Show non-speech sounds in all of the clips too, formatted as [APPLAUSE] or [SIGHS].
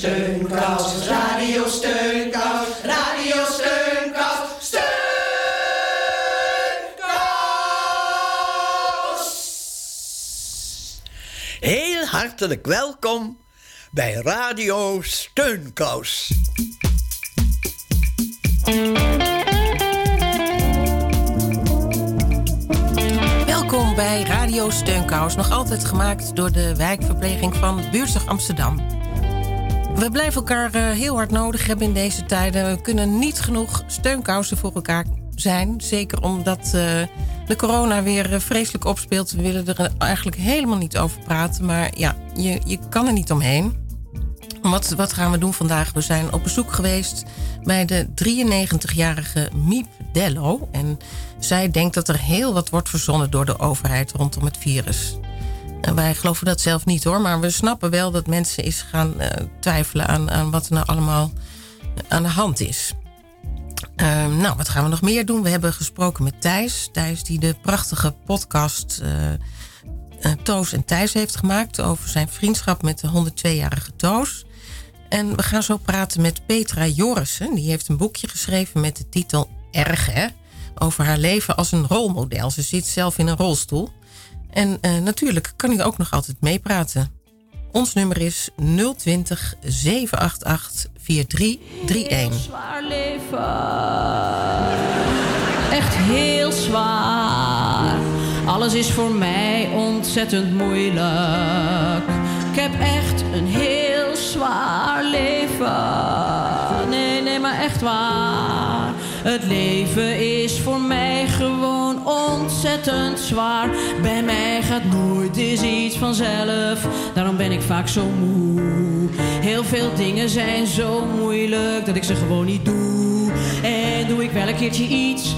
Steunkous, Radio Steunkous, Radio Steunkous, Steunkous. Heel hartelijk welkom bij Radio Steunkous. Welkom bij Radio Steunkous, nog altijd gemaakt door de wijkverpleging van Buurtzorg Amsterdam. We blijven elkaar eh, heel hard nodig hebben in deze tijden. We kunnen niet genoeg steunkousen voor elkaar zijn. Zeker omdat uh, de corona weer uh, vreselijk opspeelt. We willen er eigenlijk helemaal niet over praten. Maar ja, je, je kan er niet omheen. Wat, wat gaan we doen vandaag? We zijn op bezoek geweest bij de 93-jarige Miep Dello. En zij denkt dat er heel wat wordt verzonnen door de overheid rondom het virus. En wij geloven dat zelf niet hoor, maar we snappen wel dat mensen eens gaan uh, twijfelen aan, aan wat er nou allemaal aan de hand is. Uh, nou, wat gaan we nog meer doen? We hebben gesproken met Thijs. Thijs die de prachtige podcast uh, Toos en Thijs heeft gemaakt... over zijn vriendschap met de 102-jarige Toos. En we gaan zo praten met Petra Jorissen. Die heeft een boekje geschreven met de titel Erg, hè? Over haar leven als een rolmodel. Ze zit zelf in een rolstoel. En uh, natuurlijk kan ik ook nog altijd meepraten. Ons nummer is 020 788 4331. Zwaar leven. Echt heel zwaar. Alles is voor mij ontzettend moeilijk. Ik heb echt een heel zwaar leven. Nee, nee, maar echt waar. Het leven is voor mij gewoon ontzettend zwaar. Bij mij gaat nooit eens iets vanzelf. Daarom ben ik vaak zo moe. Heel veel dingen zijn zo moeilijk dat ik ze gewoon niet doe. En doe ik wel een keertje iets,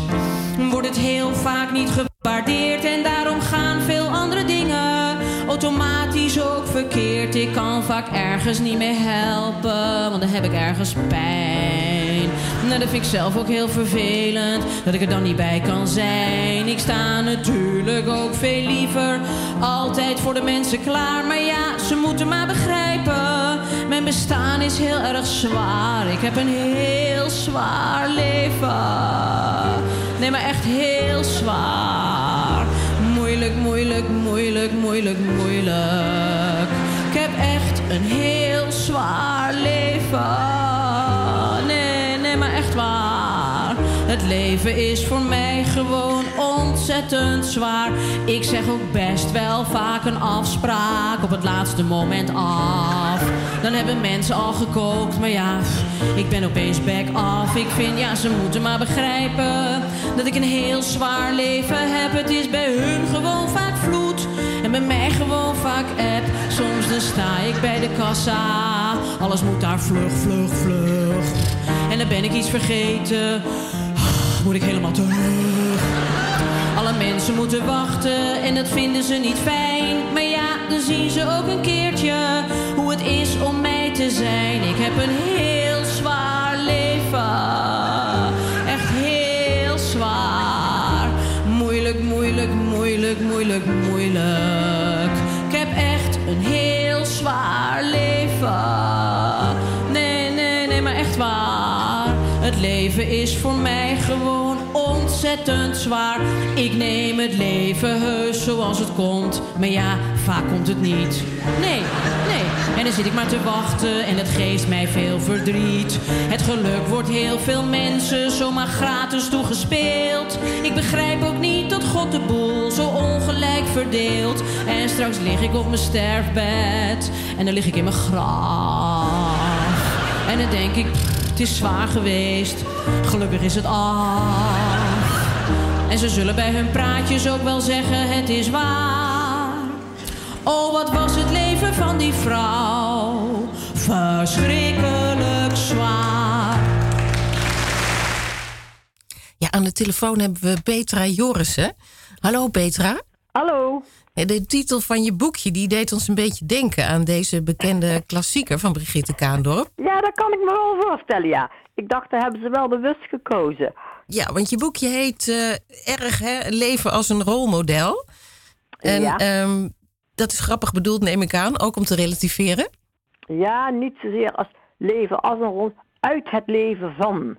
wordt het heel vaak niet gewaardeerd. En daarom automatisch ook verkeerd. Ik kan vaak ergens niet meer helpen, want dan heb ik ergens pijn. Nou, dat vind ik zelf ook heel vervelend, dat ik er dan niet bij kan zijn. Ik sta natuurlijk ook veel liever altijd voor de mensen klaar. Maar ja, ze moeten maar begrijpen, mijn bestaan is heel erg zwaar. Ik heb een heel zwaar leven. Nee, maar echt heel zwaar. Moeilijk, moeilijk, moeilijk, moeilijk, moeilijk. Ik heb echt een heel zwaar leven. Nee, nee, maar echt waar. Het leven is voor mij gewoon ontzettend zwaar. Ik zeg ook best wel vaak een afspraak op het laatste moment af. Dan hebben mensen al gekookt, maar ja, ik ben opeens back af. Ik vind, ja, ze moeten maar begrijpen dat ik een heel zwaar leven heb. Het is bij hun gewoon vaak vloed en bij mij gewoon vaak app. Soms dan sta ik bij de kassa, alles moet daar vlug, vlug, vlug. En dan ben ik iets vergeten, [SIGHS] moet ik helemaal terug. Alle mensen moeten wachten en dat vinden ze niet fijn. Maar ja, dan zien ze ook een keertje hoe het is om mij te zijn. Ik heb een heel zwaar leven. Echt heel zwaar. Moeilijk, moeilijk, moeilijk, moeilijk, moeilijk. Ik heb echt een heel zwaar leven. Nee, nee, nee, maar echt waar. Het leven is voor mij gewoon ontzettend zwaar. Ik neem het leven heus zoals het komt. Maar ja, vaak komt het niet. Nee, nee. En dan zit ik maar te wachten en het geeft mij veel verdriet. Het geluk wordt heel veel mensen zomaar gratis toegespeeld. Ik begrijp ook niet dat God de boel zo ongelijk verdeelt. En straks lig ik op mijn sterfbed en dan lig ik in mijn graf. En dan denk ik, het is zwaar geweest. Gelukkig is het af. En ze zullen bij hun praatjes ook wel zeggen: het is waar. Oh, wat was het leven van die vrouw? Verschrikkelijk zwaar. Ja, aan de telefoon hebben we Petra Jorissen. Hallo Petra. Hallo. De titel van je boekje die deed ons een beetje denken aan deze bekende klassieker van Brigitte Kaandorp. Ja, dat kan ik me wel voorstellen, ja. Ik dacht, daar hebben ze wel bewust gekozen. Ja, want je boekje heet uh, erg, hè? Leven als een rolmodel. En Ja. ehm, dat is grappig bedoeld, neem ik aan, ook om te relativeren. Ja, niet zozeer als leven als een rol, uit het leven van.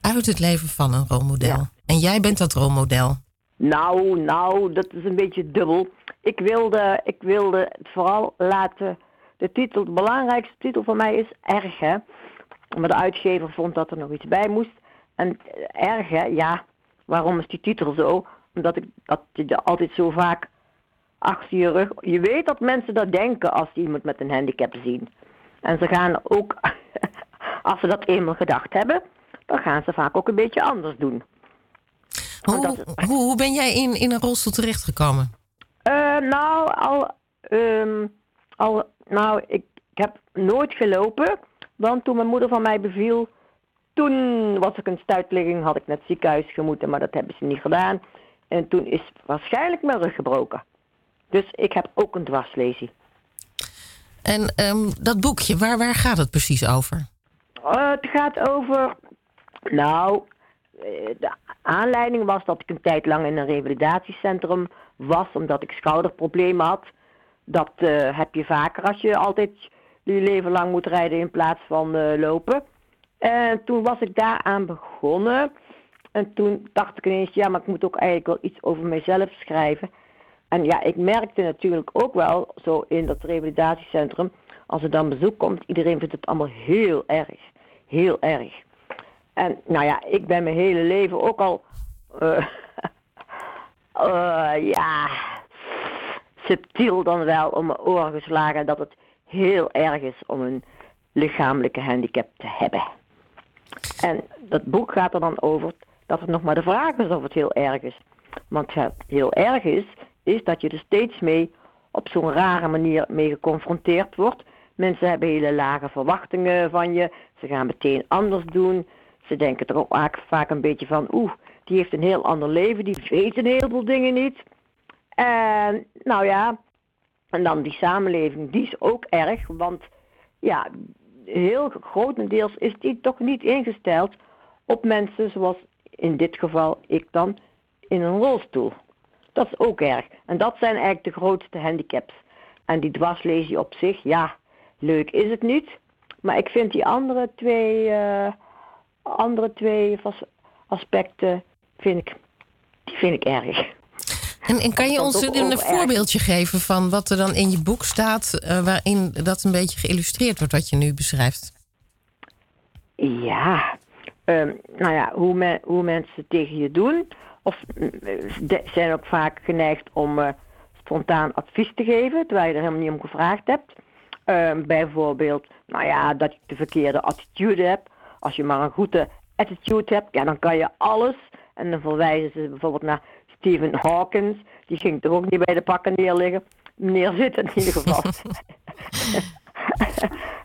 Uit het leven van een rolmodel. Ja. En jij bent dat rolmodel. Nou, nou, dat is een beetje dubbel. Ik wilde, ik wilde het vooral laten. De titel, de belangrijkste titel voor mij is Erg, hè. Maar de uitgever vond dat er nog iets bij moest. En erg, hè, ja. Waarom is die titel zo? Omdat ik dat je altijd zo vaak achter je rug. Je weet dat mensen dat denken als ze iemand met een handicap zien. En ze gaan ook, [LAUGHS] als ze dat eenmaal gedacht hebben, dan gaan ze vaak ook een beetje anders doen. Hoe, hoe, hoe ben jij in, in een rolstoel terechtgekomen? Eh, nou, al, ehm, al, nou, ik, ik heb nooit gelopen. Want toen mijn moeder van mij beviel, toen was ik een stuitligging, had ik naar het ziekenhuis gemoeten, maar dat hebben ze niet gedaan. En toen is waarschijnlijk mijn rug gebroken. Dus ik heb ook een dwarslesie. En ehm, dat boekje, waar, waar gaat het precies over? Eh, het gaat over. Nou, eh, de aanleiding was dat ik een tijd lang in een revalidatiecentrum was, omdat ik schouderproblemen had. Dat eh, heb je vaker als je altijd je leven lang moet rijden in plaats van lopen. En toen was ik daaraan begonnen. En toen dacht ik ineens, ja, maar ik moet ook eigenlijk wel iets over mezelf schrijven. En ja, ik merkte natuurlijk ook wel zo in dat revalidatiecentrum, als er dan bezoek komt, iedereen vindt het allemaal heel erg. Heel erg. En nou ja, ik ben mijn hele leven ook al, eh, [LAUGHS] eh, ja, subtiel dan wel om mijn oren geslagen dat het heel erg is om een lichamelijke handicap te hebben. En dat boek gaat er dan over dat het nog maar de vraag is of het heel erg is. Want het heel erg is, is dat je er steeds mee op zo'n rare manier mee geconfronteerd wordt. Mensen hebben hele lage verwachtingen van je. Ze gaan meteen anders doen. Ze denken er ook vaak, een beetje van, oeh, die heeft een heel ander leven, die weet een heleboel dingen niet. En nou ja, en dan die samenleving, die is ook erg, want ja, heel grotendeels is die toch niet ingesteld op mensen zoals in dit geval ik dan in een rolstoel. Dat is ook erg. En dat zijn eigenlijk de grootste handicaps. En die dwarslesie op zich, ja, leuk is het niet. Maar ik vind die andere twee, eh, andere twee aspecten, vind ik, die vind ik erg. En, en kan je ons een, erg. voorbeeldje geven van wat er dan in je boek staat, eh, waarin dat een beetje geïllustreerd wordt wat je nu beschrijft? Ja, ehm, nou ja, hoe, men, hoe mensen tegen je doen. Of mm, de- zijn ook vaak geneigd om eh, spontaan advies te geven, terwijl je er helemaal niet om gevraagd hebt. Ehm, bijvoorbeeld, nou ja, dat je de verkeerde attitude hebt. Als je maar een goede attitude hebt, ja, dan kan je alles. En dan verwijzen ze bijvoorbeeld naar Stephen Hawkins. Die ging toch ook niet bij de pakken neerliggen. Neerzitten in ieder geval.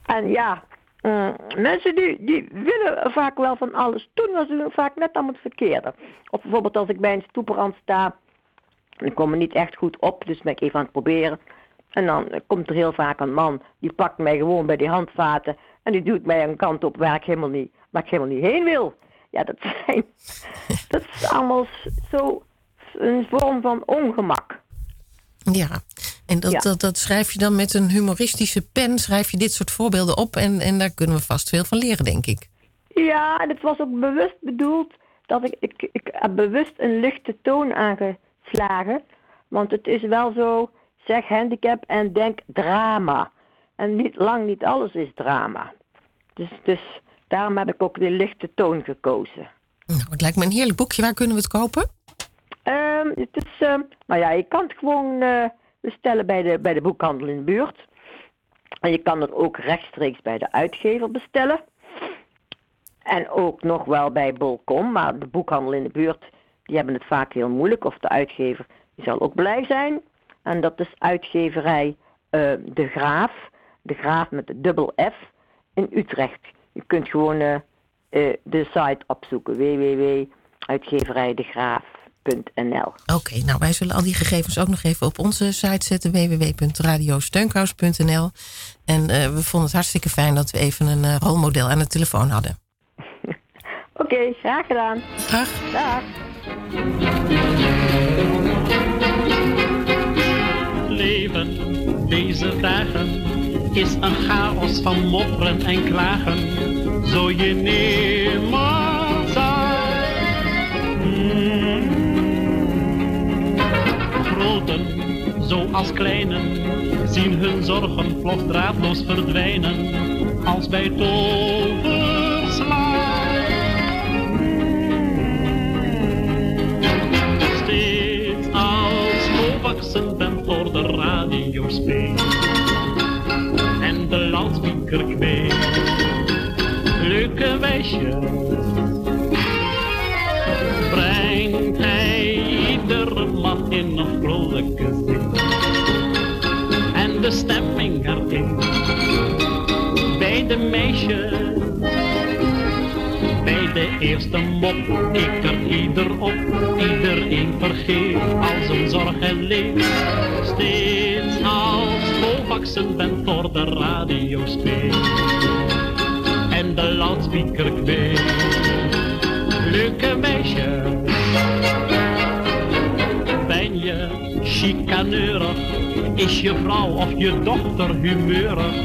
[LAUGHS] en ja, mm, mensen die, die willen vaak wel van alles doen, maar ze doen vaak net allemaal het verkeerde. Of bijvoorbeeld als ik bij een stoeprand sta, ik kom er niet echt goed op, dus ben ik even aan het proberen. En dan komt er heel vaak een man, die pakt mij gewoon bij die handvaten en die duwt mij een kant op waar ik helemaal niet, waar ik helemaal niet heen wil. Ja, dat zijn, [LAUGHS] dat is allemaal zo een vorm van ongemak. Ja, en dat, Ja. Dat, dat schrijf je dan met een humoristische pen, schrijf je dit soort voorbeelden op en, en daar kunnen we vast veel van leren, denk ik. Ja, en het was ook bewust bedoeld dat ik, ik, ik heb bewust een lichte toon aangeslagen. Want het is wel zo, zeg handicap en denk drama. En niet, lang niet alles is drama. Dus, dus daarom heb ik ook de lichte toon gekozen. Nou, het lijkt me een heerlijk boekje. Waar kunnen we het kopen? Ehm, het is, ehm, nou ja, je kan het gewoon eh, bestellen bij de, bij de boekhandel in de buurt. En je kan het ook rechtstreeks bij de uitgever bestellen. En ook nog wel bij Bol.com, maar de boekhandel in de buurt, die hebben het vaak heel moeilijk. Of de uitgever, zal ook blij zijn. En dat is uitgeverij eh, De Graaf. De Graaf met de dubbel F in Utrecht. Je kunt gewoon eh, de site opzoeken, www.uitgeverijdegraaf.nl. Oké, nou wij zullen al die gegevens ook nog even op onze site zetten, www.radiosteunkous.nl. En eh, we vonden het hartstikke fijn dat we even een eh, rolmodel aan de telefoon hadden. [LAUGHS] Oké, graag gedaan. Dag. Dag. leven deze dagen is een chaos van mopperen en klagen, zo je niemand zag. Mm. Groten, zoals kleinen, zien hun zorgen vlot draadloos verdwijnen, als bij toverslag. Steeds als volwassen ben voor de radio speelt En de stemming erin bij de meisjes. Bij de eerste mop kikkert ieder op, iedereen vergeet al zijn zorg en leed. Steeds als volwassen ben voor de radio speelt en de loudspeaker kweekt. Is je vrouw of je dochter humeurig?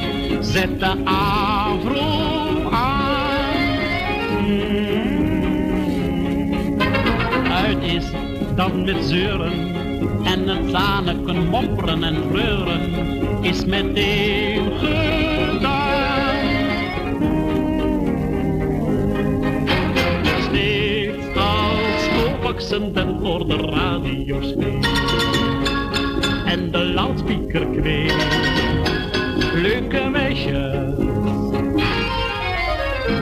Zet de afro aan. Uit is dan met zeuren en het zaneken mopperen en treuren is meteen gedaan. Steeds als ben voor de radio en loudspeaker. Leuke meisjes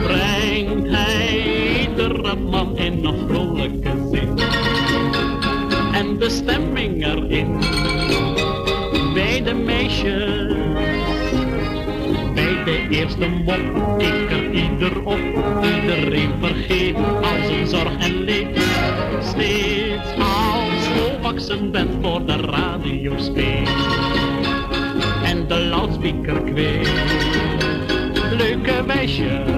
brengt hij iedere man in een vrolijke zin. En de stemming erin bij de meisjes. Bij de eerste mop kikker ieder op, iedereen vergeet al zijn zorg en leed. Bent voor de radio speelt en de loudspeaker kweekt. Leuke meisjes.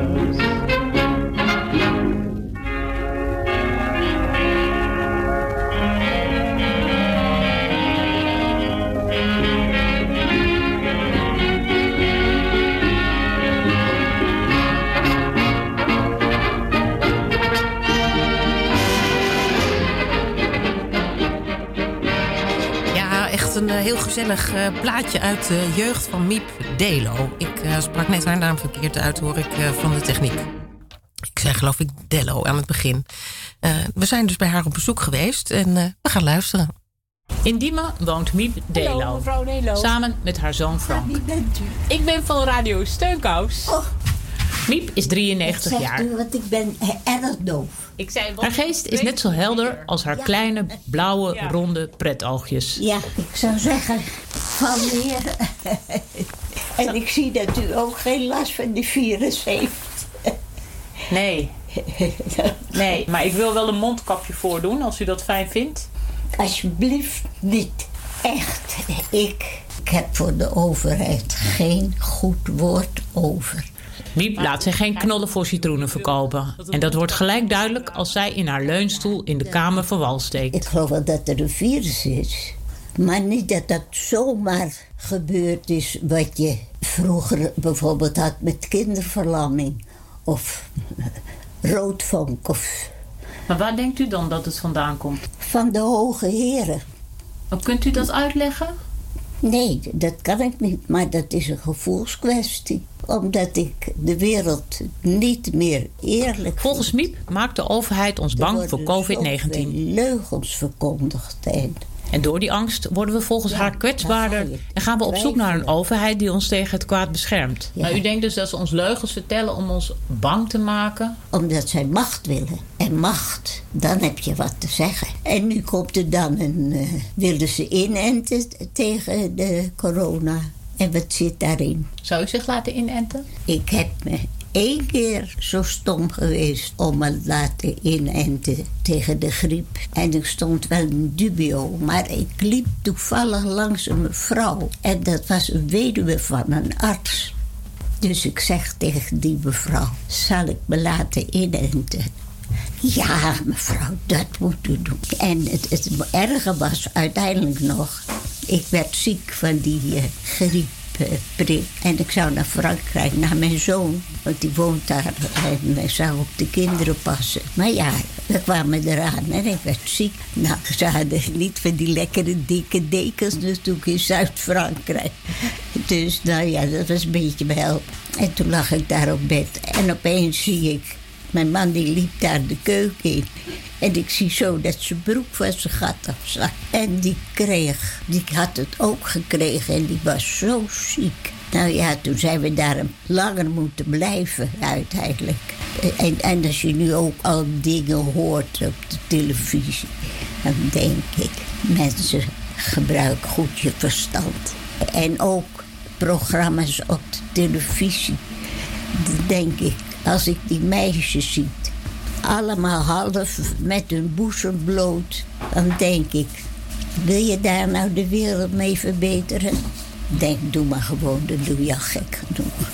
Heel gezellig eh, plaatje uit de jeugd van Miep Delo. Ik eh, sprak net haar naam verkeerd uit, hoor ik eh, van de techniek. Ik zei geloof ik Dello aan het begin. Eh, we zijn dus bij haar op bezoek geweest en eh, we gaan luisteren. In Diemen woont Miep Delo. Hallo, mevrouw Delo. Samen met haar zoon Frank. Wie bent u? Ik ben van Radio Steunkous. Oh, Miep is 93 zegt jaar. u, want ik ben erg doof. Ik zei, wat Haar geest is net zo helder als haar kleine, blauwe, Ja. ronde pretoogjes. Ja, ik zou zeggen, van meer. en ik zie dat u ook geen last van die virus heeft. Nee. Nee, maar ik wil wel een mondkapje voordoen als u dat fijn vindt. Alsjeblieft niet. Echt, ik, ik heb voor de overheid geen goed woord over. Miep laat zich geen knollen voor citroenen verkopen. En dat wordt gelijk duidelijk als zij in haar leunstoel in de kamer van wal Ik steekt. geloof wel dat er een virus is. Maar niet dat dat zomaar gebeurd is wat je vroeger bijvoorbeeld had met kinderverlamming. Of roodvonk of Maar waar denkt u dan dat het vandaan komt? van de hoge heren. Wat kunt u dat uitleggen? Nee, dat kan ik niet, maar dat is een gevoelskwestie. Omdat ik de wereld niet meer eerlijk Volgens Miep maakt de overheid ons bang voor COVID-19. leugens verkondigd en En door die angst worden we volgens Ja, haar kwetsbaarder en gaan we op zoek naar een overheid die ons tegen het kwaad beschermt. Ja. Maar u denkt dus dat ze ons leugens vertellen om ons bang te maken? omdat zij macht willen. En macht, dan heb je wat te zeggen. En nu komt er dan een... eh, willen ze inenten tegen de corona. En wat zit daarin? Zou u zich laten inenten? Ik heb me één keer zo stom geweest om me laten inenten tegen de griep. En ik stond wel in dubio, maar ik liep toevallig langs een mevrouw. En dat was een weduwe van een arts. Dus ik zeg tegen die mevrouw, zal ik me laten inenten? Ja, mevrouw, dat moet u doen. En het, het erge was uiteindelijk nog, ik werd ziek van die eh, griep. En ik zou naar Frankrijk, naar mijn zoon. Want die woont daar en ik zou op de kinderen passen. Maar ja, we kwamen eraan en ik werd ziek. Nou, ze hadden niet van die lekkere dikke dekens natuurlijk in Zuid-Frankrijk. Dus nou ja, dat was een beetje help. En toen lag ik daar op bed en opeens zie ik... Mijn man die liep daar de keuken in. En ik zie zo dat zijn broek van zijn gat afzak. En die kreeg, die had het ook gekregen en die was zo ziek. Nou ja, toen zijn we daar langer moeten blijven uiteindelijk. En, en als je nu ook al dingen hoort op de televisie, dan denk ik, mensen gebruik goed je verstand. En ook programma's op de televisie, dan denk ik, als ik die meisjes zie, allemaal half met hun boezem bloot, dan denk ik, wil je daar nou de wereld mee verbeteren? Denk, doe maar gewoon, dan doe je al gek genoeg.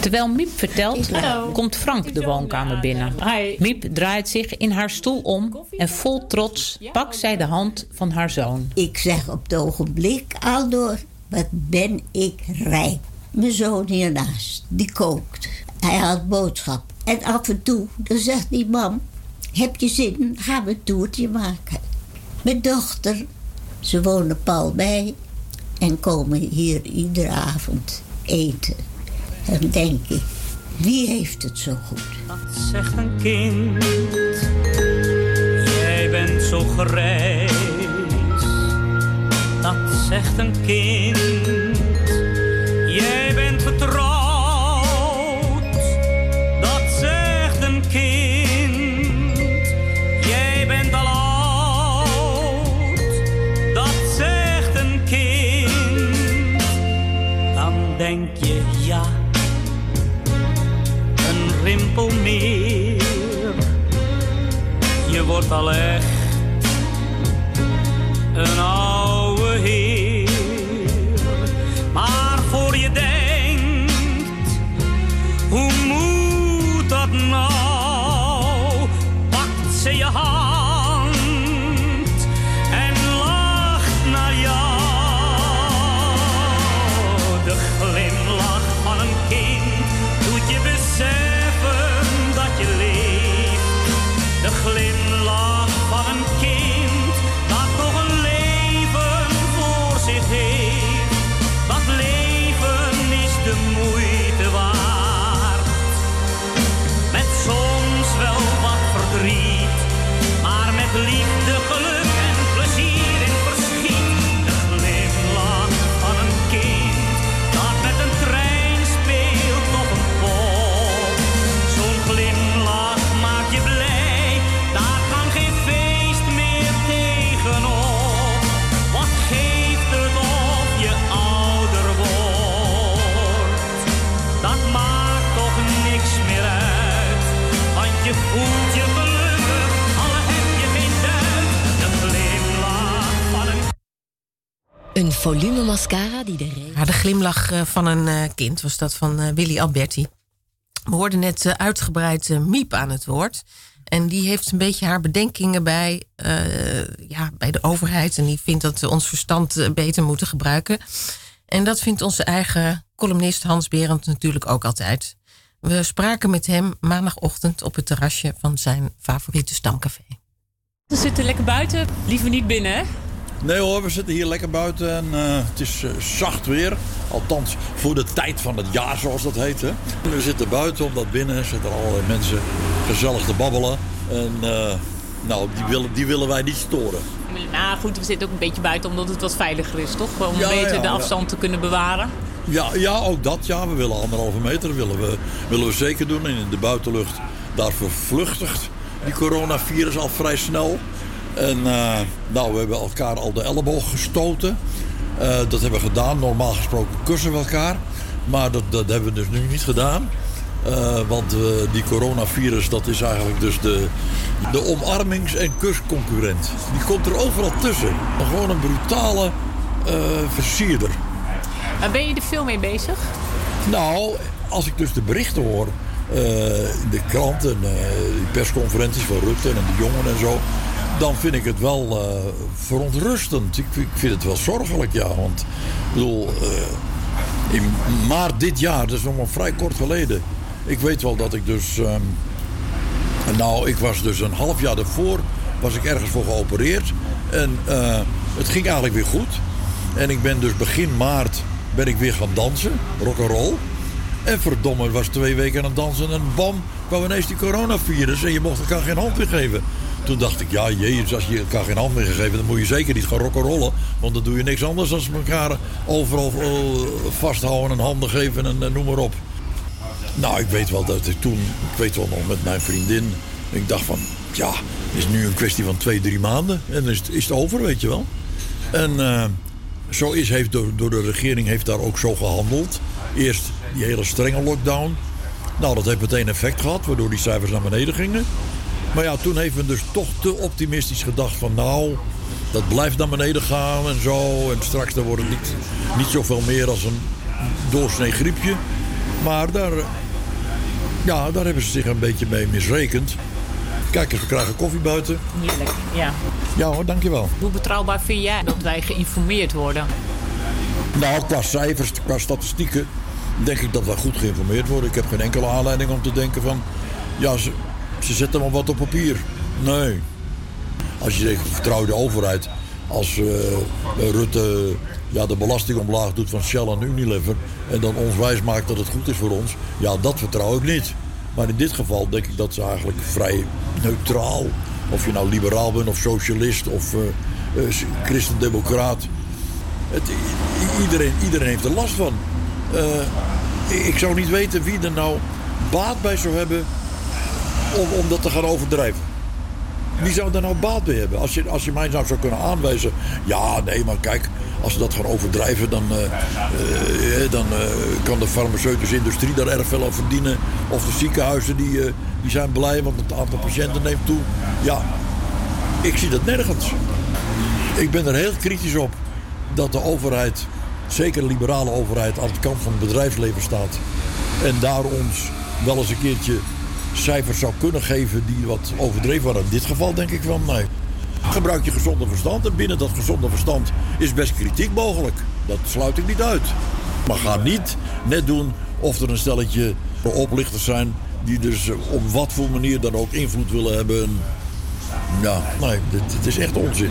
Terwijl Miep vertelt, komt Frank de woonkamer binnen. Miep draait zich in haar stoel om en vol trots pakt zij de hand van haar zoon. Ik zeg op het ogenblik al door, wat ben ik rijk. Mijn zoon hiernaast, die kookt. Hij haalt boodschap. En af en toe, dan zegt die mam, heb je zin, gaan we een toertje maken. Mijn dochter, ze wonen pal bij en komen hier iedere avond eten. Dan denk ik, wie heeft het zo goed? Wat zegt een kind? Jij bent zo grijs. Dat zegt een kind. Denk je ja een rimpel meer. Je wordt al echt een oude volume mascara die de regen... Ja, de glimlach eh, van een eh, kind was dat van eh, Willy Alberti. We hoorden net uitgebreid Miep aan het woord. En die heeft een beetje haar bedenkingen bij, eh, ja, bij de overheid. En die vindt dat we ons verstand beter moeten gebruiken. En dat vindt onze eigen columnist Hans Berend natuurlijk ook altijd. We spraken met hem maandagochtend op het terrasje van zijn favoriete stamcafé. We zitten lekker buiten, liever niet binnen, hè? Nee hoor, we zitten hier lekker buiten en eh, het is eh, zacht weer. Althans, voor de tijd van het jaar zoals dat heet. Hè. We zitten buiten, omdat binnen zitten allerlei mensen gezellig te babbelen. En eh, nou, die willen, die willen wij niet storen. Nou goed, we zitten ook een beetje buiten omdat het wat veiliger is, toch? Om Ja, beter ja, de ja. afstand te kunnen bewaren. Ja, ja, ook dat. Ja, we willen anderhalve meter. willen we, willen we zeker doen. En in de buitenlucht, daar vervluchtigt die coronavirus al vrij snel. En eh, nou, we hebben elkaar al de elleboog gestoten. Eh, dat hebben we gedaan. Normaal gesproken kussen we elkaar. Maar dat, dat hebben we dus nu niet gedaan. Eh, want die coronavirus, dat is eigenlijk dus de, de omarmings- en kusconcurrent. Die komt er overal tussen. Gewoon een brutale versierder. Maar ben je er veel mee bezig? Nou, als ik dus de berichten hoor in de krant en persconferenties van Rutte en de jongen en zo, dan vind ik het wel eh, verontrustend. Ik, ik vind het wel zorgelijk, ja. Want ik bedoel, eh, in maart dit jaar, dat is nog maar vrij kort geleden. Ik weet wel dat ik dus. ehm, nou, ik was dus een half jaar daarvoor was ik ergens voor geopereerd. En eh, het ging eigenlijk weer goed. En ik ben dus begin maart ben ik weer gaan dansen, rock'n'roll. En verdomme, was twee weken aan het dansen en bam, kwam ineens die coronavirus en je mocht elkaar geen hand meer geven. Toen dacht ik, ja jezus, als je elkaar geen hand meer gegeven, dan moet je zeker niet gaan rock'n'rollen. Want dan doe je niks anders dan elkaar overal eh, vasthouden en handen geven en, eh, noem maar op. Nou, ik weet wel dat ik toen, ik weet wel nog met mijn vriendin, ik dacht van, ja, is nu een kwestie van twee, drie maanden en is het, is het over, weet je wel. En eh, zo is, heeft door, door de regering heeft daar ook zo gehandeld. Eerst die hele strenge lockdown. Nou, dat heeft meteen effect gehad, waardoor die cijfers naar beneden gingen. Maar ja, toen heeft men dus toch te optimistisch gedacht van nou, dat blijft naar beneden gaan en zo. En straks dan wordt het niet, niet zoveel meer als een doorsnee griepje. Maar daar, ja, daar hebben ze zich een beetje mee misrekend. Kijk eens, we krijgen koffie buiten. Heerlijk, ja. Ja hoor, dankjewel. Hoe betrouwbaar vind jij dat wij geïnformeerd worden? Nou, qua cijfers, qua statistieken, denk ik dat we goed geïnformeerd worden. Ik heb geen enkele aanleiding om te denken van, ja, ze, ze zetten maar wat op papier. Nee. Als je zegt, vertrouw de overheid. Als eh, Rutte ja, de belasting omlaag doet van Shell en Unilever... en dan ons wijs maakt dat het goed is voor ons... ja, dat vertrouw ik niet. Maar in dit geval denk ik dat ze eigenlijk vrij neutraal... of je nou liberaal bent of socialist of eh, eh, christendemocraat... Het, iedereen, iedereen heeft er last van. Ik zou niet weten wie er nou baat bij zou hebben om, om dat te gaan overdrijven. Wie zou daar nou baat bij hebben? Als je, als je mij nou zou kunnen aanwijzen. Ja, nee, maar kijk, als ze dat gaan overdrijven, dan, eh, eh, dan eh, kan de farmaceutische industrie daar erg veel aan verdienen. Of de ziekenhuizen die, die zijn blij, want het aantal patiënten neemt toe. Ja, ik zie dat nergens. Ik ben er heel kritisch op dat de overheid, zeker de liberale overheid, aan de kant van het bedrijfsleven staat. En daar ons wel eens een keertje cijfers zou kunnen geven die wat overdreven waren. In dit geval denk ik van nee. Gebruik je gezonde verstand en binnen dat gezonde verstand is best kritiek mogelijk. Dat sluit ik niet uit. Maar ga niet net doen of er een stelletje oplichters zijn die dus eh, op wat voor manier dan ook invloed willen hebben. En, ja, nee, dit is echt onzin.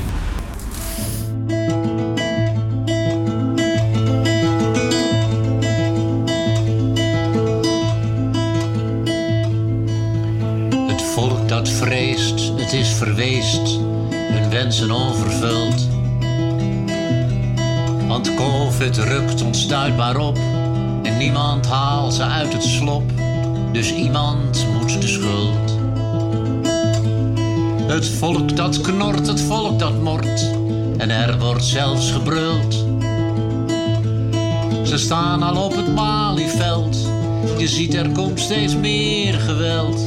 Wensen onvervuld. Want COVID rukt onstuitbaar op en niemand haalt ze uit het slop, dus iemand moet de schuld. Het volk dat knort, het volk dat mort en er wordt zelfs gebruld. Ze staan al op het Malieveld, je ziet er komt steeds meer geweld.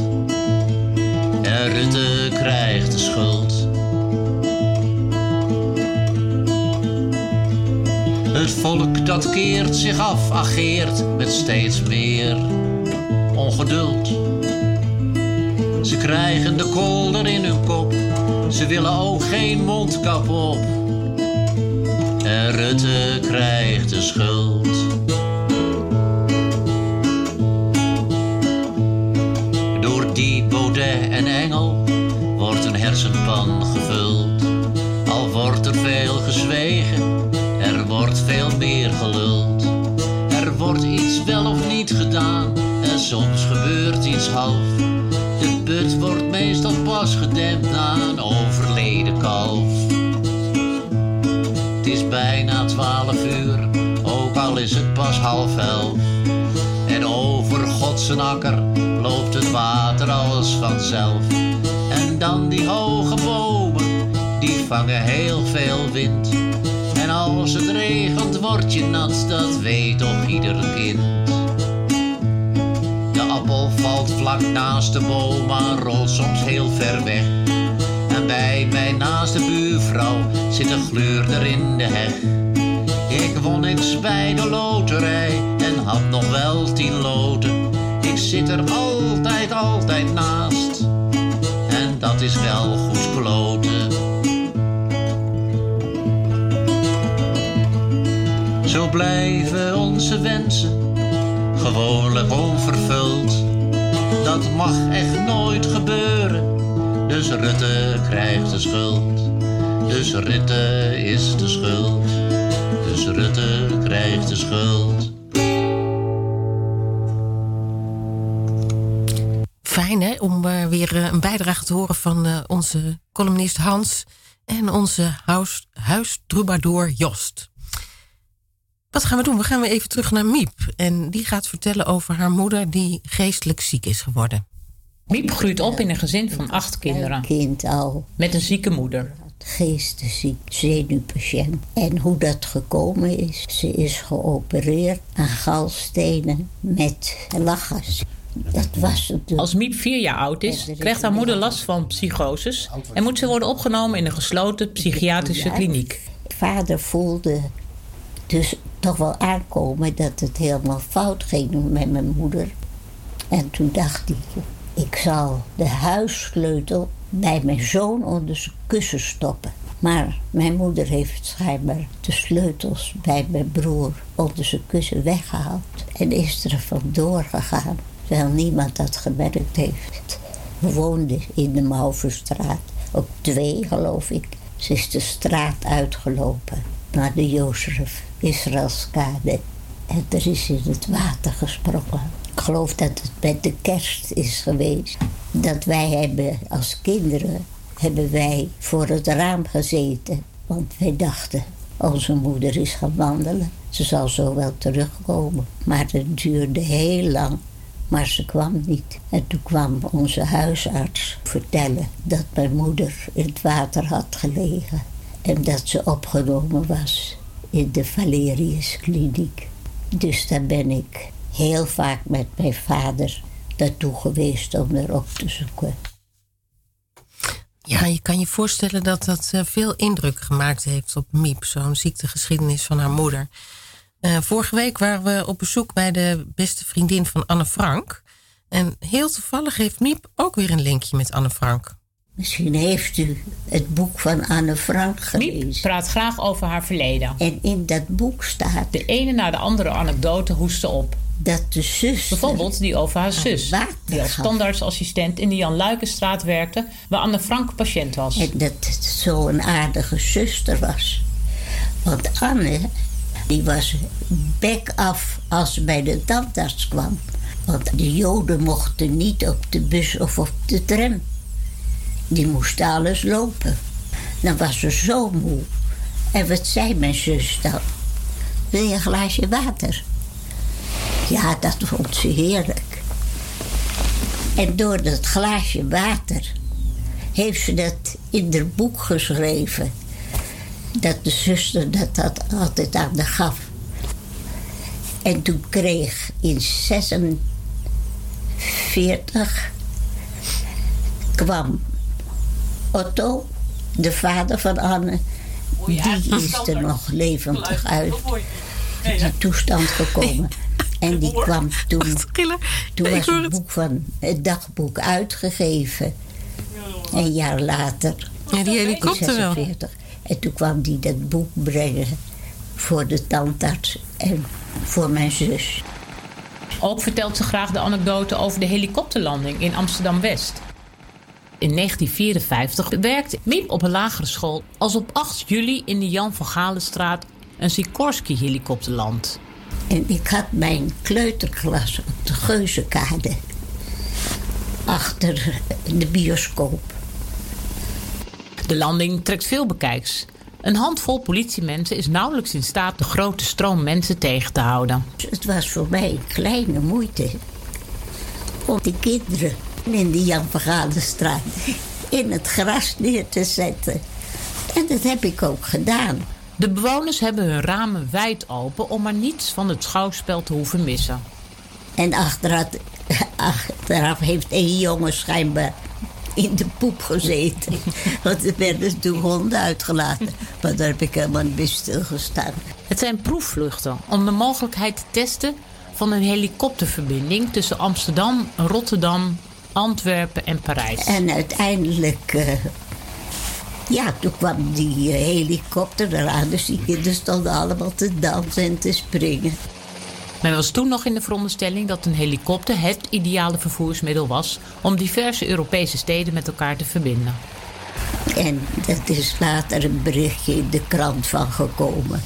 En Rutte krijgt de schuld. Het volk dat keert zich af, ageert met steeds meer ongeduld. Ze krijgen de kolder in hun kop, ze willen ook geen mondkap op. En Rutte krijgt de schuld. Door die Baudet en Engel pas gedempt na een overleden kalf. Het is bijna twaalf uur, ook al is het pas half elf. En over Godse akker loopt het water als vanzelf. En dan die hoge bomen, die vangen heel veel wind. En als het regent word je nat, dat weet toch ieder kind. Vlak naast de boom, maar rolt soms heel ver weg. En bij mij naast de buurvrouw zit een gluurder in de heg. Ik won niks bij de loterij en had nog wel tien loten. Ik zit er altijd, altijd naast. En dat is wel goed kloten. Zo blijven onze wensen gewoonlijk onvervuld. Dat mag echt nooit gebeuren, dus Rutte krijgt de schuld. Dus Rutte is de schuld, dus Rutte krijgt de schuld. Fijn hè, om eh, weer eh, een bijdrage te horen van eh, onze columnist Hans en onze huis, Jost. Wat gaan we doen? We gaan weer even terug naar Miep. En die gaat vertellen over haar moeder die geestelijk ziek is geworden. Miep groeit op in een gezin van acht kinderen. kind al. Met een zieke moeder. Geestesziek, zenuwpatiënt. En hoe dat gekomen is. Ze is geopereerd aan galstenen met lachgas. Dat was het. dus. Als Miep vier jaar oud is, krijgt haar moeder last van psychoses en moet ze worden opgenomen in een gesloten psychiatrische kliniek. Vader voelde dus toch wel aankomen dat het helemaal fout ging met mijn moeder. En toen dacht hij, ik zal de huissleutel bij mijn zoon onder zijn kussen stoppen. Maar mijn moeder heeft schijnbaar de sleutels bij mijn broer onder zijn kussen weggehaald. En is er vandoor gegaan, terwijl niemand dat gemerkt heeft. We woonden in de Mauverstraat, op twee geloof ik. Ze is de straat uitgelopen naar de Jozef Israëlskade. En er is in het water gesprongen. Ik geloof dat het met de kerst is geweest. Dat wij hebben als kinderen hebben wij voor het raam gezeten. Want wij dachten, onze moeder is gaan wandelen. Ze zal zo wel terugkomen. Maar het duurde heel lang. Maar ze kwam niet. En toen kwam onze huisarts vertellen dat mijn moeder in het water had gelegen. En dat ze opgenomen was in de Valerius Kliniek. Dus daar ben ik heel vaak met mijn vader naartoe geweest om erop te zoeken. Ja, je kan je voorstellen dat dat eh, veel indruk gemaakt heeft op Miep, zo'n ziektegeschiedenis van haar moeder. Eh, vorige week waren we op bezoek bij de beste vriendin van Anne Frank. En heel toevallig heeft Miep ook weer een linkje met Anne Frank. Misschien heeft u het boek van Anne Frank gelezen. Miep praat graag over haar verleden. En in dat boek staat De ene na de andere anekdote hoest ze op. dat de zus. Bijvoorbeeld die over haar zus, water die als gaf. standaardsassistent in de Jan Luikenstraat werkte, waar Anne Frank patiënt was. En dat het zo'n aardige zuster was. Want Anne, die was bek af als ze bij de tandarts kwam. Want de Joden mochten niet op de bus of op de tram. Die moesten alles lopen. Dan was ze zo moe. En wat zei mijn zus dan? Wil je een glaasje water? Ja, dat vond ze heerlijk. En door dat glaasje water heeft ze dat in haar boek geschreven. Dat de zuster dat, dat altijd aan de gaf. En toen kreeg in 46 kwam Otto, de vader van Anne, die is er nog levendig uit die toestand gekomen. [LAUGHS] En die kwam toen, toen was het boek van het dagboek uitgegeven. Een jaar later. Ja, die helikopter wel. 46. En toen kwam die dat boek brengen voor de tandarts en voor mijn zus. Ook vertelt ze graag de anekdote over de helikopterlanding in Amsterdam-West. In 1954 werkte Miep op een lagere school als op 8 juli in de Jan van Galenstraat een Sikorsky-helikopter landt. En ik had mijn kleuterklas op de Geuzenkade. Achter de bioscoop. De landing trekt veel bekijks. Een handvol politiemensen is nauwelijks in staat de grote stroom mensen tegen te houden. Het was voor mij een kleine moeite om die kinderen in de Jan van Galenstraat in het gras neer te zetten. En dat heb ik ook gedaan. De bewoners hebben hun ramen wijd open om maar niets van het schouwspel te hoeven missen. En achteraf, achteraf heeft een jongen schijnbaar in de poep gezeten. Want er werden toen honden uitgelaten. Maar daar heb ik helemaal niet bij stilgestaan. Het zijn proefvluchten om de mogelijkheid te testen van een helikopterverbinding tussen Amsterdam, Rotterdam, Antwerpen en Parijs. En uiteindelijk, eh, ja, toen kwam die eh, helikopter eraan. Dus die kinderen stonden allemaal te dansen en te springen. Men was toen nog in de veronderstelling dat een helikopter het ideale vervoersmiddel was om diverse Europese steden met elkaar te verbinden. En dat is later een berichtje in de krant van gekomen.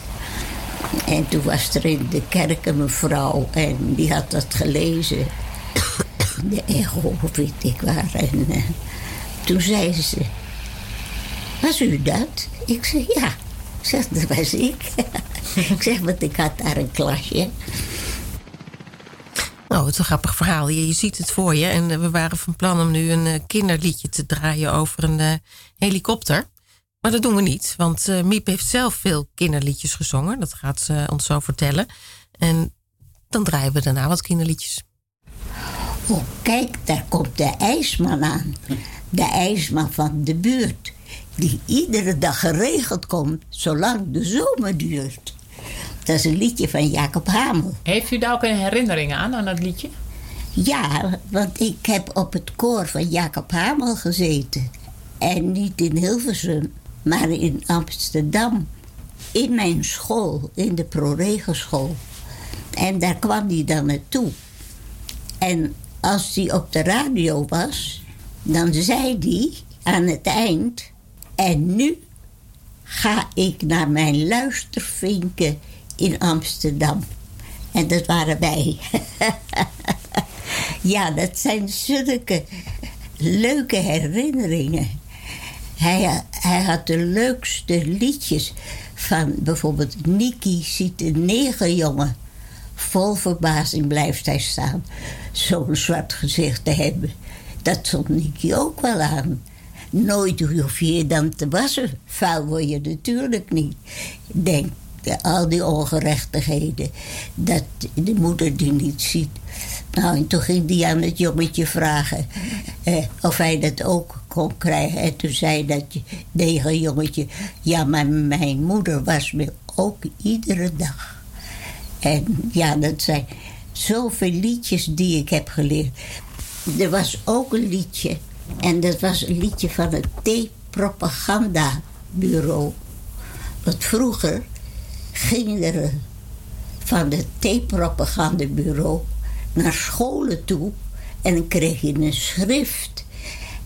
En toen was er in de kerk een mevrouw en die had dat gelezen. De echo, weet ik waar. En eh, toen zei ze, was u dat? Ik zei, ja. Zeg, dat was ik. [LAUGHS] ik zeg, want ik had daar een klasje. Oh, wat een grappig verhaal. Je, je ziet het voor je. En eh, we waren van plan om nu een eh, kinderliedje te draaien over een helikopter. Maar dat doen we niet, want Miep heeft zelf veel kinderliedjes gezongen. Dat gaat ze ons zo vertellen. En dan draaien we daarna wat kinderliedjes. Oh, kijk, daar komt de ijsman aan. De ijsman van de buurt. Die iedere dag geregeld komt, zolang de zomer duurt. Dat is een liedje van Jacob Hamel. Heeft u daar ook een herinnering aan, aan dat liedje? Ja, want ik heb op het koor van Jacob Hamel gezeten. En niet in Hilversum, maar in Amsterdam. In mijn school, in de ProRegelschool. En daar kwam hij dan naartoe. En als hij op de radio was, dan zei hij aan het eind... En nu ga ik naar mijn luistervinken in Amsterdam. En dat waren wij. [LAUGHS] ja, dat zijn zulke leuke herinneringen. Hij, had de leukste liedjes van bijvoorbeeld Niki ziet een negerjongen. Vol verbazing blijft hij staan. Zo'n zwart gezicht te hebben. Dat stond Niki ook wel aan. Nooit hoef je je dan te wassen. Vuil word je natuurlijk niet. Denk, al die ongerechtigheden. Dat de moeder die niet ziet. Nou, en toen ging die aan het jongetje vragen eh, of hij dat ook kon krijgen. En toen zei dat tegen jongetje: Ja, maar mijn moeder was me ook iedere dag. En ja, dat zijn zoveel liedjes die ik heb geleerd. Er was ook een liedje, en dat was een liedje van het T-propagandabureau. Want vroeger ging er van het T-propagandabureau naar scholen toe en dan kreeg je een schrift.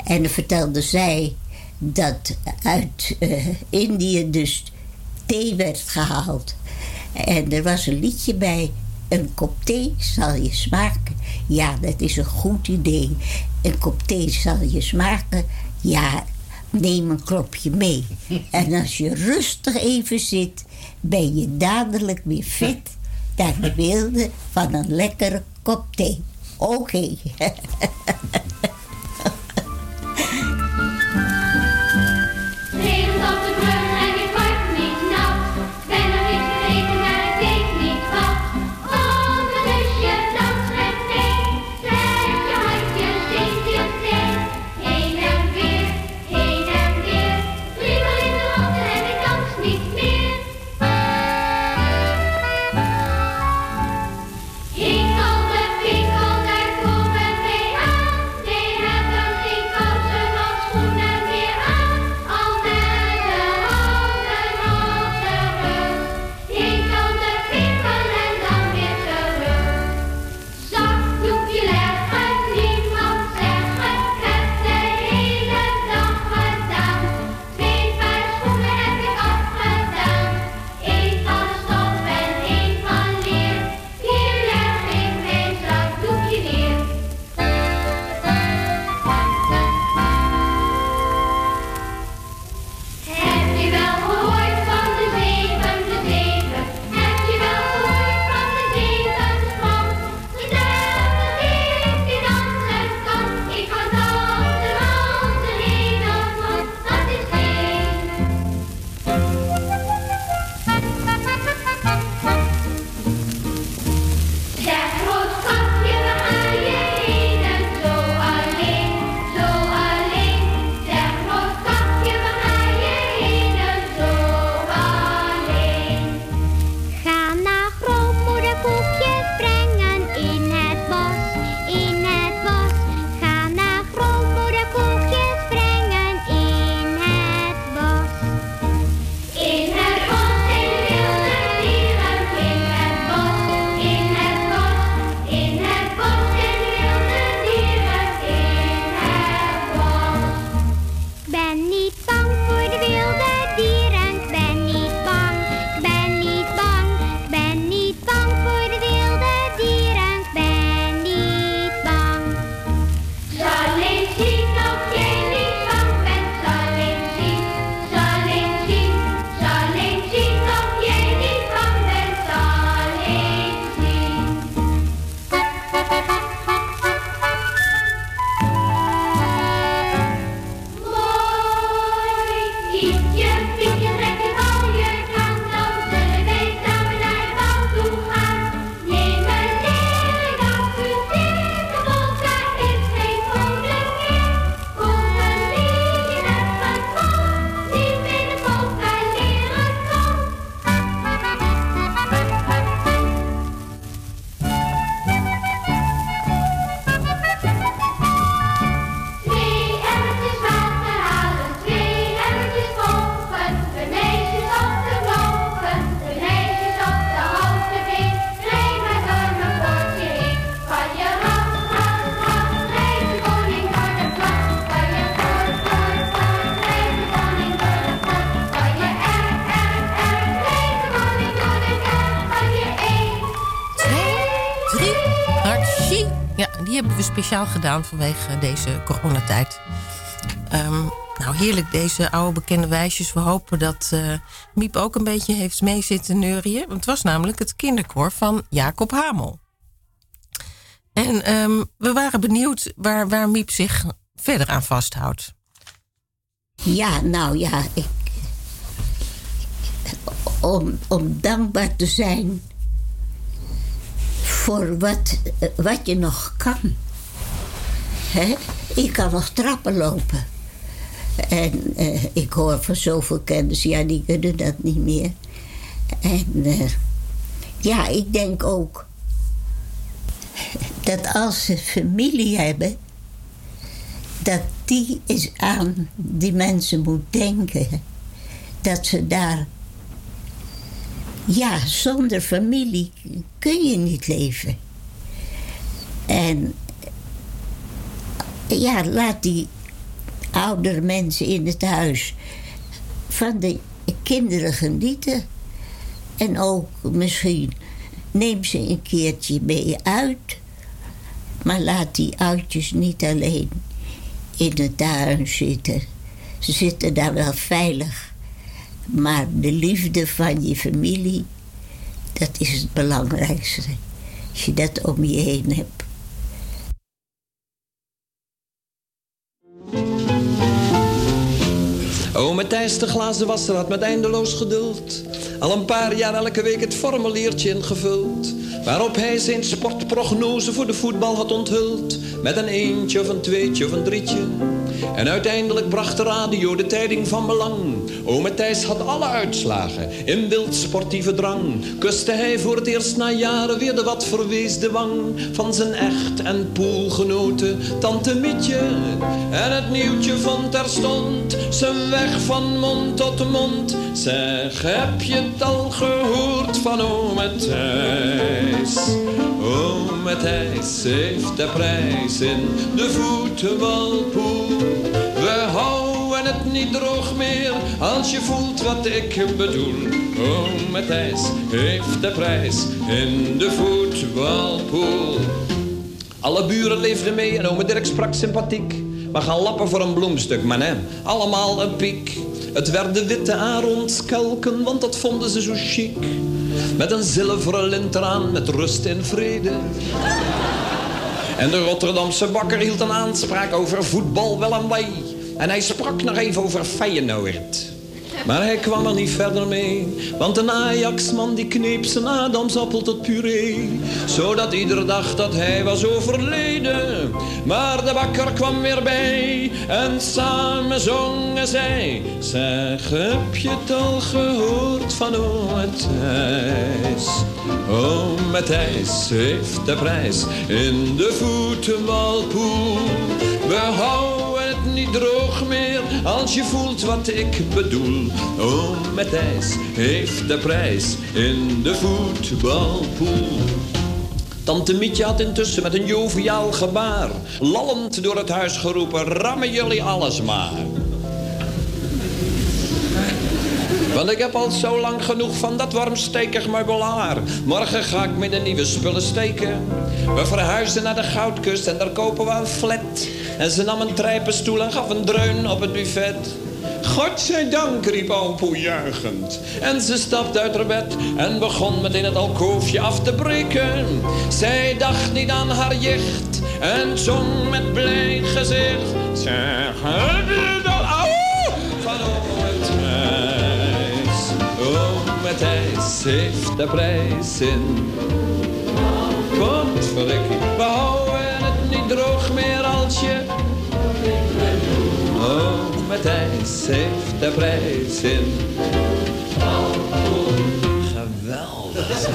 En dan vertelde zij dat uit uh, Indië dus thee werd gehaald. En er was een liedje bij. Een kop thee zal je smaken. Ja, dat is een goed idee. Een kop thee zal je smaken. Ja, neem een klopje mee. [LAUGHS] En als je rustig even zit, ben je dadelijk weer fit naar de wilde van een lekkere kop thee. Oké. Okay. [LAUGHS] Give vanwege deze coronatijd. Ehm, nou, heerlijk deze oude bekende wijsjes. We hopen dat uh, Miep ook een beetje heeft mee zitten neurien. Want het was namelijk het kinderkoor van Jacob Hamel. En ehm, we waren benieuwd waar, waar Miep zich verder aan vasthoudt. Ja, nou ja, ik, om, om dankbaar te zijn voor wat, wat je nog kan. Ik kan nog trappen lopen. En uh, ik hoor van zoveel kennis, ja, die kunnen dat niet meer. En uh, ja, ik denk ook dat als ze familie hebben, dat die eens aan die mensen moet denken. Dat ze daar. Ja, zonder familie kun je niet leven. En ja, laat die oudere mensen in het huis van de kinderen genieten. En ook misschien neem ze een keertje mee uit. Maar laat die oudjes niet alleen in het tuin zitten. Ze zitten daar wel veilig. Maar de liefde van je familie, dat is het belangrijkste. Als je dat om je heen hebt. Ome Thijs de glazen wasser had met eindeloos geduld. Al een paar jaar elke week het formuliertje ingevuld. Waarop hij zijn sportprognose voor de voetbal had onthuld. Met een eentje of een tweetje of een drietje. En uiteindelijk bracht de radio de tijding van belang. Ome Thijs had alle uitslagen in wild sportieve drang. Kuste hij voor het eerst na jaren weer de wat verweesde wang van zijn echt en poelgenoten tante Mietje. En het nieuwtje vond terstond zijn weg van mond tot mond. Zeg, heb je het al gehoord van ome Thijs? Ome Thijs heeft de prijs in de voetbalpoel. We houden het niet droog meer als je voelt wat ik bedoel. Ome Thijs heeft de prijs in de voetbalpoel. Alle buren leefden mee en ome Dirk sprak sympathiek. We gaan lappen voor een bloemstuk, man hè. Allemaal een piek. Het werden witte aronskelken, want dat vonden ze zo chic. Met een zilveren lint eraan, met rust en vrede. En de Rotterdamse bakker hield een aanspraak over voetbal wel en wij. En hij sprak nog even over Feyenoord. Maar hij kwam er niet verder mee, want een Ajaxman die kneep zijn Adamsappel tot puree. Zodat ieder dacht dat hij was overleden. Maar de bakker kwam weer bij en samen zongen zij. Zeg, heb je het al gehoord van ome Thijs? Ome Thijs heeft de prijs in de voetbalpoel. We houden het niet droog meer als je voelt wat ik bedoel. Ome Thijs heeft de prijs in de voetbalpoel. Tante Mietje had intussen met een joviaal gebaar... lallend door het huis geroepen, rammen jullie alles maar. Want ik heb al zo lang genoeg van dat warmstekig meubelaar. Morgen ga ik met een nieuwe spullen steken. We verhuizen naar de Goudkust en daar kopen we een flat. En ze nam een trijpenstoel en gaf een dreun op het buffet. Godzijdank, riep Alpoe juichend. En ze stapte uit haar bed en begon meteen het alkoofje af te breken. Zij dacht niet aan haar jicht en zong met blij gezicht. Zeg, Heeft de prijs in. Potverdikke, we houden het niet droog meer als je... Ome Thijs heeft de prijs in. Geweldig.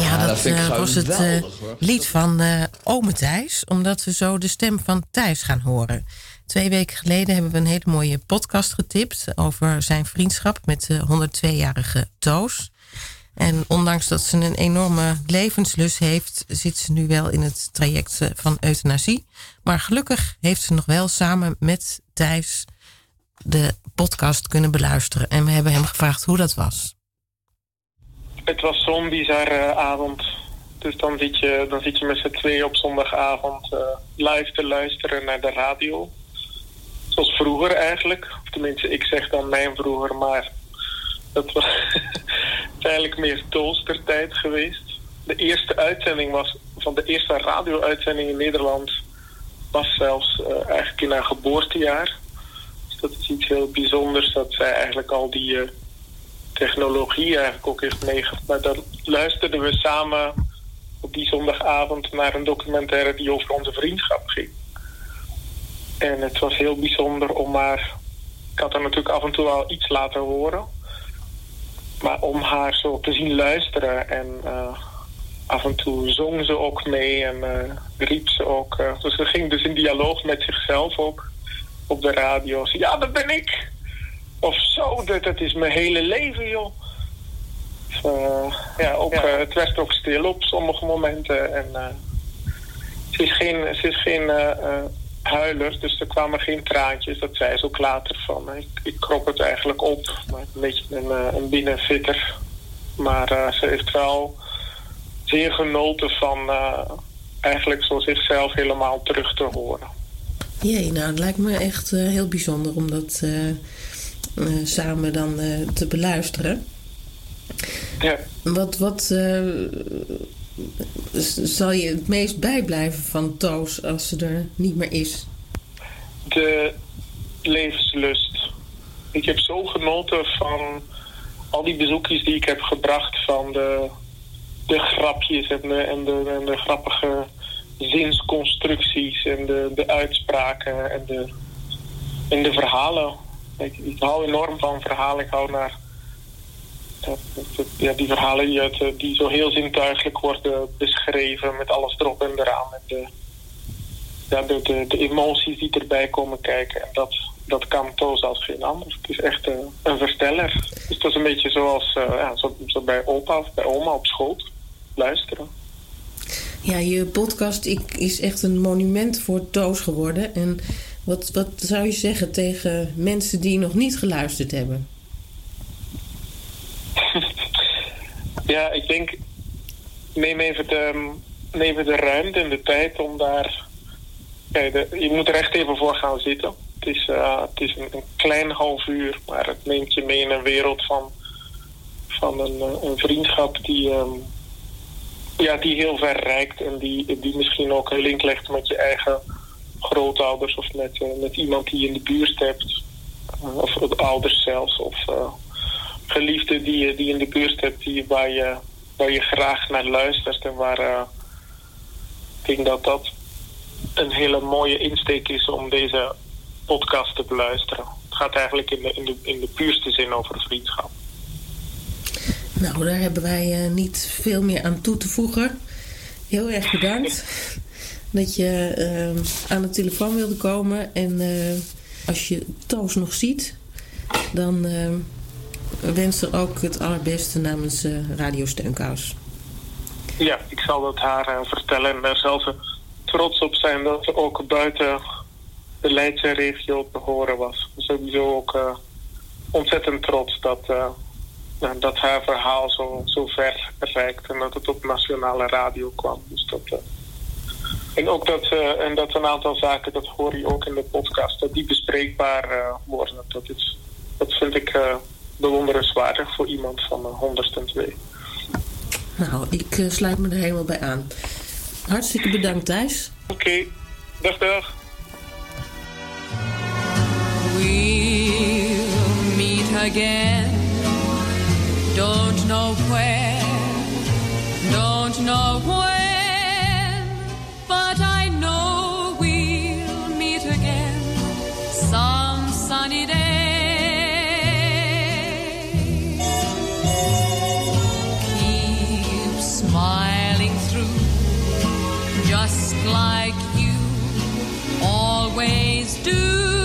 Ja, dat, ik eh, was het eh, lied van eh Ome Thijs, omdat we zo de stem van Thijs gaan horen. Twee weken geleden hebben we een hele mooie podcast getipt over zijn vriendschap met de 102-jarige Toos. En ondanks dat ze een enorme levenslust heeft, zit ze nu wel in het traject van euthanasie. Maar gelukkig heeft ze nog wel samen met Thijs de podcast kunnen beluisteren. En we hebben hem gevraagd hoe dat was. Het was zo'n bizarre avond. Dus dan zit je, dan zit je met z'n tweeën op zondagavond eh, live te luisteren naar de radio. Zoals vroeger eigenlijk. Of tenminste, ik zeg dan mijn vroeger, maar dat was [LAUGHS] eigenlijk meer Toastertijd geweest. De eerste uitzending was, van de eerste radio-uitzending in Nederland was zelfs eh, eigenlijk in haar geboortejaar. Dus dat is iets heel bijzonders dat zij eigenlijk al die eh, technologie eigenlijk ook heeft meegemaakt. Maar dan luisterden we samen op die zondagavond naar een documentaire die over onze vriendschap ging. En het was heel bijzonder om haar... Ik had haar natuurlijk af en toe al iets laten horen. Maar om haar zo te zien luisteren en uh, af en toe zong ze ook mee en uh, riep ze ook. Uh, dus ze ging dus in dialoog met zichzelf ook op de radio. Ze, ja, dat ben ik. Of zo, dat, dat is mijn hele leven, joh. Dus, ja, ook, het werd ook stil op sommige momenten. En ze is geen, ze is geen dus er kwamen geen traantjes. Dat zei ze ook later van. Ik, ik krop het eigenlijk op, maar een beetje een, een binnenfitter. Maar uh, ze heeft wel zeer genoten van uh, eigenlijk zo zichzelf helemaal terug te horen. Jee, nou het lijkt me echt uh, heel bijzonder om dat samen dan te beluisteren. Ja. Wat, wat zal je het meest bijblijven van Toos als ze er niet meer is? De levenslust. Ik heb zo genoten van al die bezoekjes die ik heb gebracht van de, de grapjes en de, en, de, en de grappige zinsconstructies en de, de uitspraken en de, en de verhalen. Ik, ik hou enorm van verhalen. Ik hou naar ja, die verhalen die, uit, die zo heel zintuigelijk worden beschreven met alles erop en eraan. En de, ja, de, emoties die erbij komen kijken. En dat, dat kan Toos als geen ander. Het is echt een versteller. Dus het is een beetje zoals ja, zo, zo, bij opa of bij oma op schoot. Luisteren. Ja, je podcast is echt een monument voor Toos geworden. En wat, wat zou je zeggen tegen mensen die nog niet geluisterd hebben? [LAUGHS] ja, ik denk, neem even, de, neem even de ruimte en de tijd om daar... Je moet er echt even voor gaan zitten. Het is, uh, het is een, klein half uur, maar het neemt je mee in een wereld van, van een, een vriendschap die, um, ja, die heel ver reikt en die, die misschien ook een link legt met je eigen grootouders of met, uh, met iemand die je in de buurt hebt. Uh, of ouders zelfs. Of, geliefde die je die in de buurt hebt, die, waar, je, waar je graag naar luistert en waar uh, ik denk dat dat een hele mooie insteek is om deze podcast te beluisteren. Het gaat eigenlijk in de, in de, in de puurste zin over vriendschap. Nou, daar hebben wij uh, niet veel meer aan toe te voegen. Heel erg bedankt [LAUGHS] dat je uh, aan de telefoon wilde komen. En als je Toos nog ziet, dan wens er ook het allerbeste namens uh, Radio Steunkous. Ja, ik zal dat haar uh, vertellen en daar zal ze trots op zijn dat ze ook buiten de Leidse regio te horen was. Sowieso ook ontzettend trots dat, nou, dat haar verhaal zo, zo ver reikt en dat het op nationale radio kwam. Dus dat, en ook dat, en dat een aantal zaken, dat hoor je ook in de podcast, dat die bespreekbaar worden. Dat, dat vind ik bewonderenswaardig voor iemand van 102. Nou, ik uh, sluit me er helemaal bij aan. Hartstikke bedankt, Thijs. Oké, okay. dag dag. We'll meet again. Don't know where, don't know when, but I know we'll meet again some sunny day. Like you always do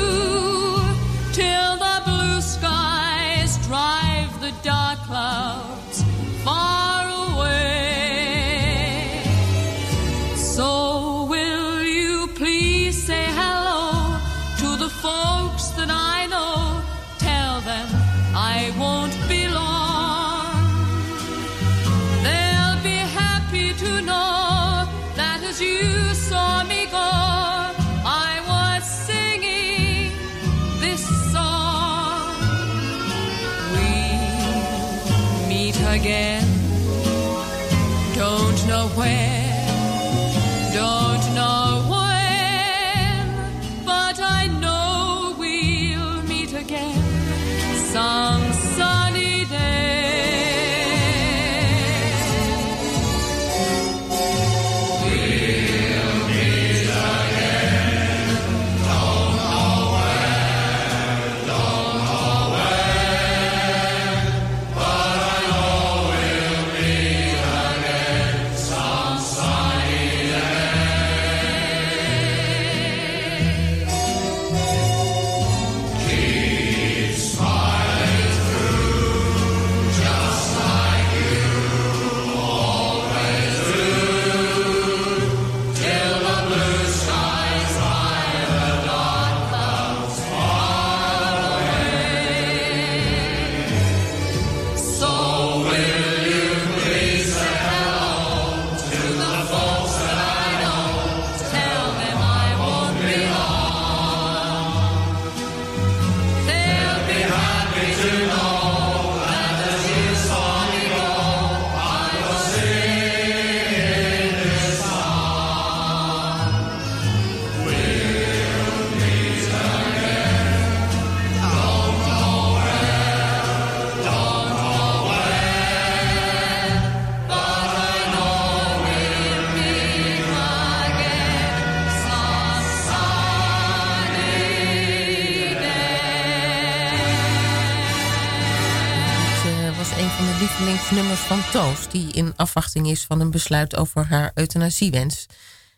Toos... die in afwachting is van een besluit over haar euthanasiewens.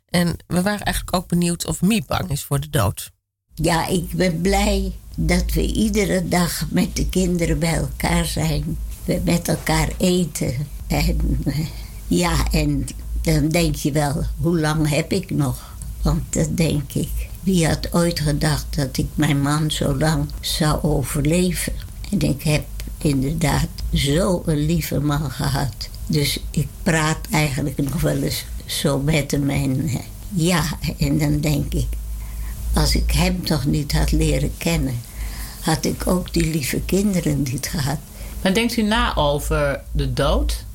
En we waren eigenlijk ook benieuwd of Miep bang is voor de dood. Ja, ik ben blij dat we iedere dag met de kinderen bij elkaar zijn. We met elkaar eten. En eh, ja, en dan denk je wel, hoe lang heb ik nog? Want dat denk ik. Wie had ooit gedacht dat ik mijn man zo lang zou overleven? En ik heb inderdaad zo'n lieve man gehad. Dus ik praat eigenlijk nog wel eens zo met hem. En eh, ja, en dan denk ik, als ik hem toch niet had leren kennen, had ik ook die lieve kinderen niet gehad. Maar denkt u na over de dood?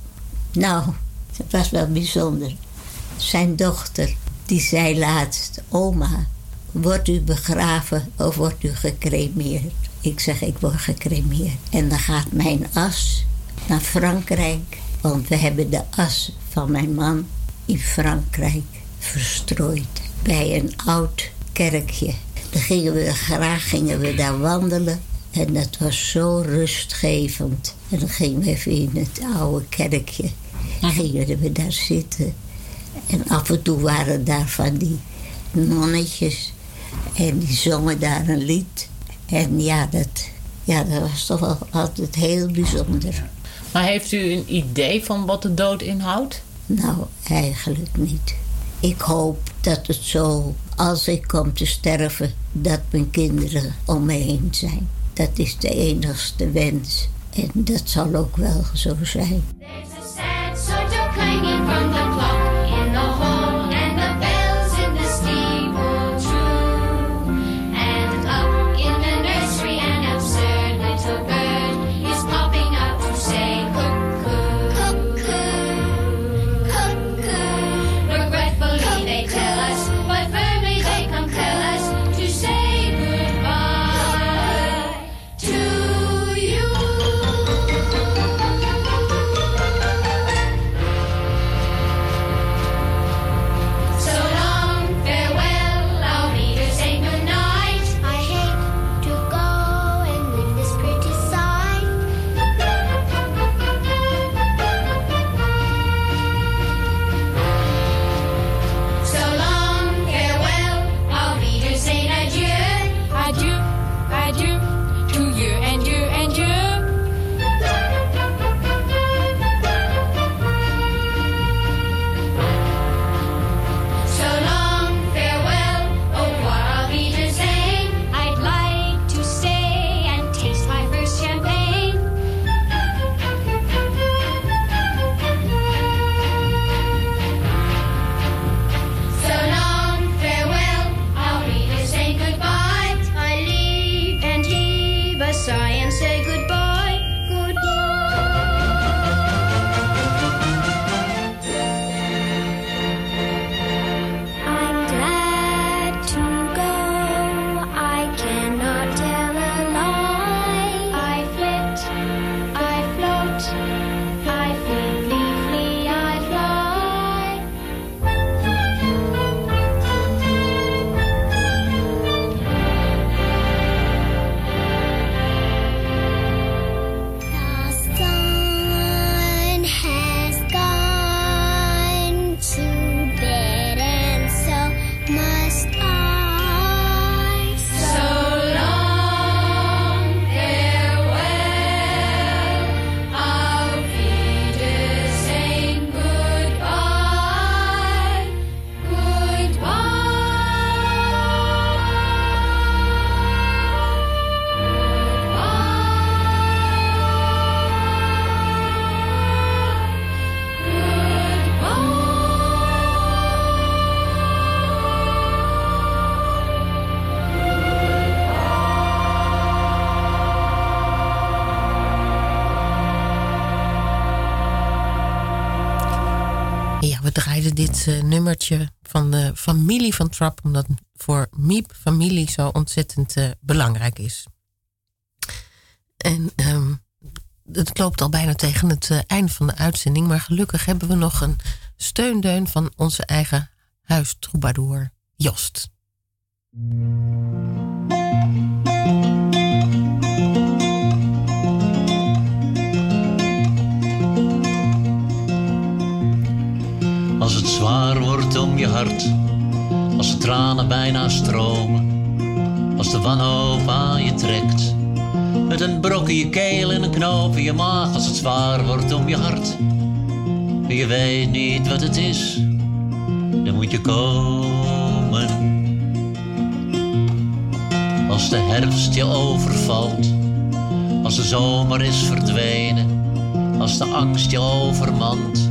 Nou, het was wel bijzonder. Zijn dochter, die zei laatst: Oma, wordt u begraven of wordt u gecremeerd? Ik zeg: Ik word gecremeerd. En dan gaat mijn as naar Frankrijk, want we hebben de as van mijn man in Frankrijk verstrooid bij een oud kerkje. Dan gingen we graag gingen we daar wandelen. En dat was zo rustgevend. En dan gingen we even in het oude kerkje. Gingen we daar zitten. En af en toe waren daar van die nonnetjes. En die zongen daar een lied. En ja, dat, ja, dat was toch wel altijd heel bijzonder. Maar heeft u een idee van wat de dood inhoudt? Nou, eigenlijk niet. Ik hoop dat het zo, als ik kom te sterven, dat mijn kinderen om me heen zijn. Dat is de enigste wens. En dat zal ook wel zo zijn. sort of clanging from the and say goodbye. Dit eh, nummertje van de familie van Trap... omdat voor Miep familie zo ontzettend eh, belangrijk is. En ehm, het loopt al bijna tegen het eh, eind van de uitzending... maar gelukkig hebben we nog een steundeun van onze eigen huistroubadour Jost. Je hart. Als de tranen bijna stromen. Als de wanhoop aan je trekt. Met een brok in je keel en een knoop in je maag. Als het zwaar wordt om je hart. En je weet niet wat het is. Dan moet je komen. Als de herfst je overvalt. Als de zomer is verdwenen. Als de angst je overmand.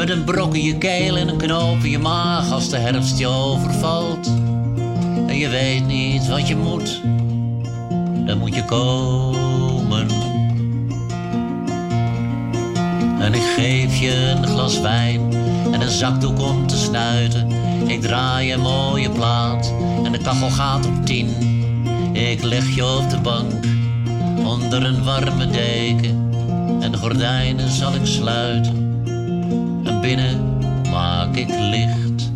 Met een brok in je keel en een knoop in je maag. Als de herfst je overvalt. En je weet niet wat je moet. Dan moet je komen. En ik geef je een glas wijn en een zakdoek om te snuiten. Ik draai een mooie plaat en de kachel gaat op tien. Ik leg je op de bank onder een warme deken en de gordijnen zal ik sluiten. En binnen maak ik licht.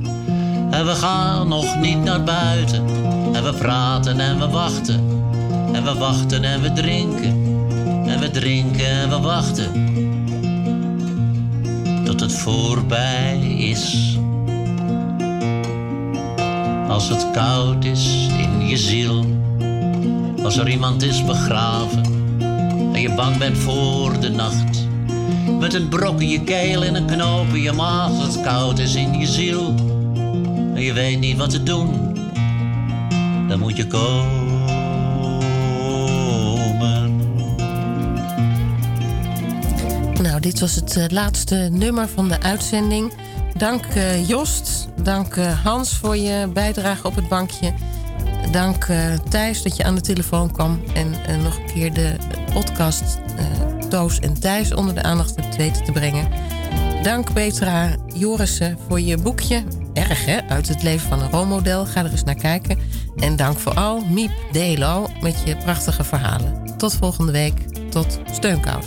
En we gaan nog niet naar buiten. En we praten en we wachten. En we wachten en we drinken. En we drinken en we wachten. Tot het voorbij is. Als het koud is in je ziel. Als er iemand is begraven. En je bang bent voor de nacht. Met een brok in je keel en een knoop in je maag. Het koud is in je ziel. En je weet niet wat te doen. Dan moet je komen. Nou, dit was het eh, laatste nummer van de uitzending. Dank eh, Jost, dank eh, Hans voor je bijdrage op het bankje. Dank Thijs dat je aan de telefoon kwam. En nog een keer de podcast en Thijs onder de aandacht weten te brengen. Dank Petra Jorissen voor je boekje. Erg hè, uit het leven van een rolmodel. Ga er eens naar kijken. En dank vooral Miep Delo met je prachtige verhalen. Tot volgende week. Tot Steunkous.